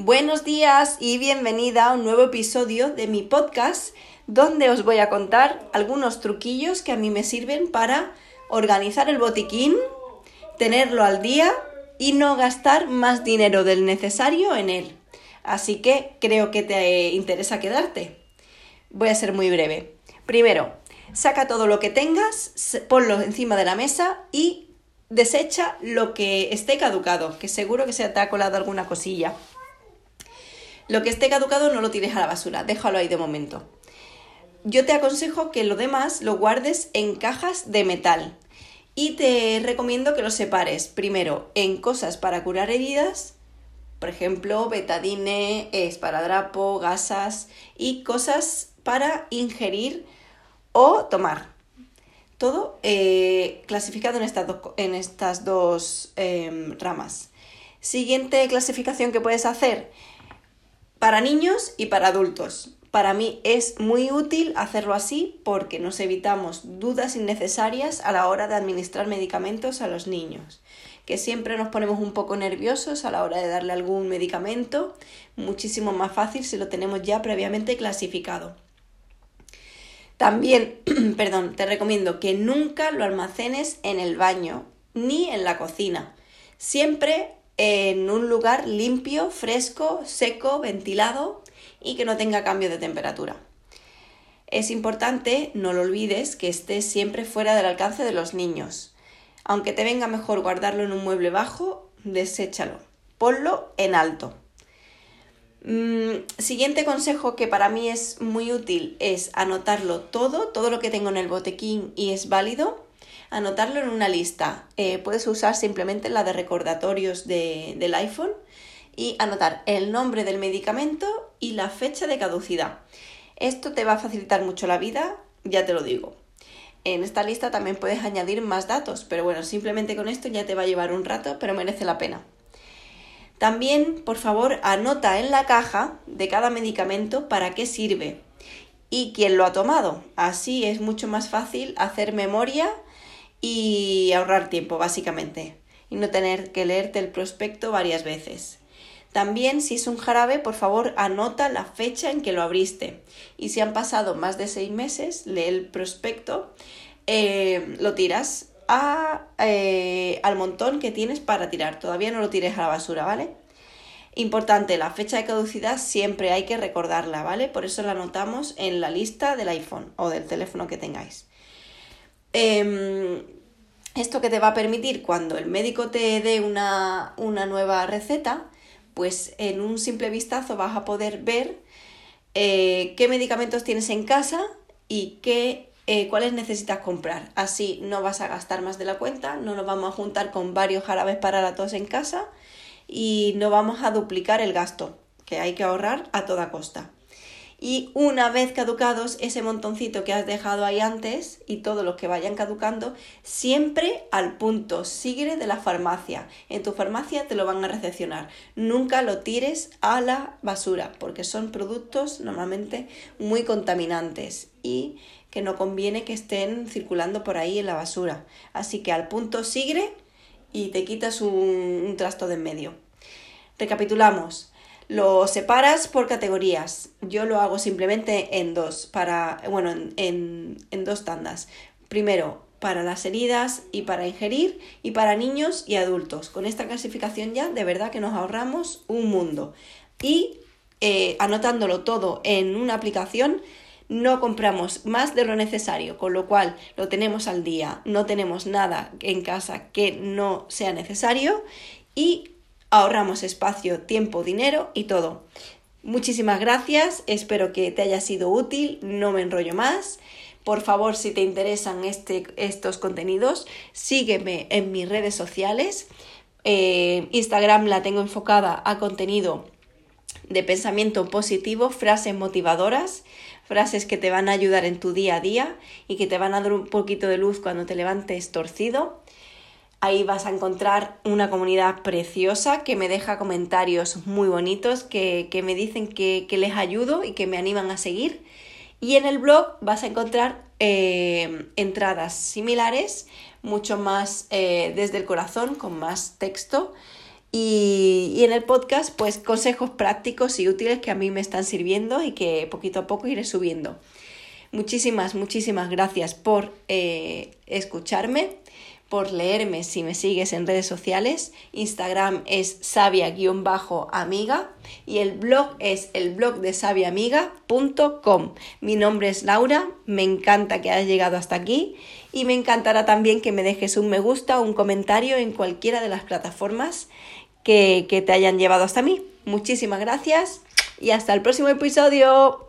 Buenos días y bienvenida a un nuevo episodio de mi podcast donde os voy a contar algunos truquillos que a mí me sirven para organizar el botiquín, tenerlo al día y no gastar más dinero del necesario en él. Así que creo que te interesa quedarte. Voy a ser muy breve. Primero, saca todo lo que tengas, ponlo encima de la mesa y desecha lo que esté caducado, que seguro que se te ha colado alguna cosilla. Lo que esté caducado no lo tires a la basura, déjalo ahí de momento. Yo te aconsejo que lo demás lo guardes en cajas de metal y te recomiendo que lo separes primero en cosas para curar heridas, por ejemplo, betadine, esparadrapo, gasas y cosas para ingerir o tomar. Todo eh, clasificado en estas, en estas dos em, ramas. Siguiente clasificación que puedes hacer, para niños y para adultos. Para mí es muy útil hacerlo así porque nos evitamos dudas innecesarias a la hora de administrar medicamentos a los niños, que siempre nos ponemos un poco nerviosos a la hora de darle algún medicamento, muchísimo más fácil si lo tenemos ya previamente clasificado. También, perdón, te recomiendo que nunca lo almacenes en el baño ni en la cocina. Siempre en un lugar limpio, fresco, seco, ventilado y que no tenga cambio de temperatura. Es importante, no lo olvides, que esté siempre fuera del alcance de los niños. Aunque te venga mejor guardarlo en un mueble bajo, deséchalo. Ponlo en alto. Mm, siguiente consejo que para mí es muy útil es anotarlo todo, todo lo que tengo en el botequín y es válido, anotarlo en una lista. Eh, puedes usar simplemente la de recordatorios del iPhone y anotar el nombre del medicamento y la fecha de caducidad. Esto te va a facilitar mucho la vida, ya te lo digo. En esta lista también puedes añadir más datos, pero bueno, simplemente con esto ya te va a llevar un rato, pero merece la pena. También, por favor, anota en la caja de cada medicamento para qué sirve y quién lo ha tomado. Así es mucho más fácil hacer memoria y ahorrar tiempo, básicamente, y no tener que leerte el prospecto varias veces. También, si es un jarabe, por favor, anota la fecha en que lo abriste. Y si han pasado más de seis meses, lee el prospecto, eh, lo tiras a, eh, al montón que tienes para tirar. Todavía no lo tires a la basura, ¿vale? Importante, la fecha de caducidad siempre hay que recordarla, ¿vale? Por eso la anotamos en la lista del iPhone o del teléfono que tengáis. Em, esto que te va a permitir cuando el médico te dé una, nueva receta, pues en un simple vistazo vas a poder ver eh, qué medicamentos tienes en casa y qué, eh, cuáles necesitas comprar. Así no vas a gastar más de la cuenta, no nos vamos a juntar con varios jarabes para la tos en casa y no vamos a duplicar el gasto, que hay que ahorrar a toda costa y una vez caducados ese montoncito que has dejado ahí antes y todos los que vayan caducando, siempre al punto sigre de la farmacia. En tu farmacia te lo van a recepcionar. Nunca lo tires a la basura porque son productos normalmente muy contaminantes y que no conviene que estén circulando por ahí en la basura. Así que al punto sigre y te quitas un, un trasto de en medio. Recapitulamos. Lo separas por categorías. Yo lo hago simplemente en dos, para, bueno, en, en, dos tandas. Primero, para las heridas y para ingerir y para niños y adultos. Con esta clasificación ya de verdad que nos ahorramos un mundo. Y eh, anotándolo todo en una aplicación, no compramos más de lo necesario, con lo cual lo tenemos al día, no tenemos nada en casa que no sea necesario y ahorramos espacio, tiempo, dinero y todo. Muchísimas gracias, espero que te haya sido útil, no me enrollo más. Por favor, si te interesan este, estos contenidos, sígueme en mis redes sociales. Eh, Instagram la tengo enfocada a contenido de pensamiento positivo, frases motivadoras, frases que te van a ayudar en tu día a día y que te van a dar un poquito de luz cuando te levantes torcido. Ahí vas a encontrar una comunidad preciosa que me deja comentarios muy bonitos, que, me dicen que, les ayudo y que me animan a seguir. Y en el blog vas a encontrar eh, entradas similares, mucho más eh, desde el corazón, con más texto Y, y, en el podcast, pues consejos prácticos y útiles que a mí me están sirviendo y que poquito a poco iré subiendo. Muchísimas, muchísimas gracias por eh, escucharme, por leerme si me sigues en redes sociales. Instagram es sabia-amiga y el blog es el blog de sabiamiga.com. Mi nombre es Laura, me encanta que hayas llegado hasta aquí y me encantará también que me dejes un me gusta o un comentario en cualquiera de las plataformas que, que te hayan llevado hasta mí. Muchísimas gracias y hasta el próximo episodio.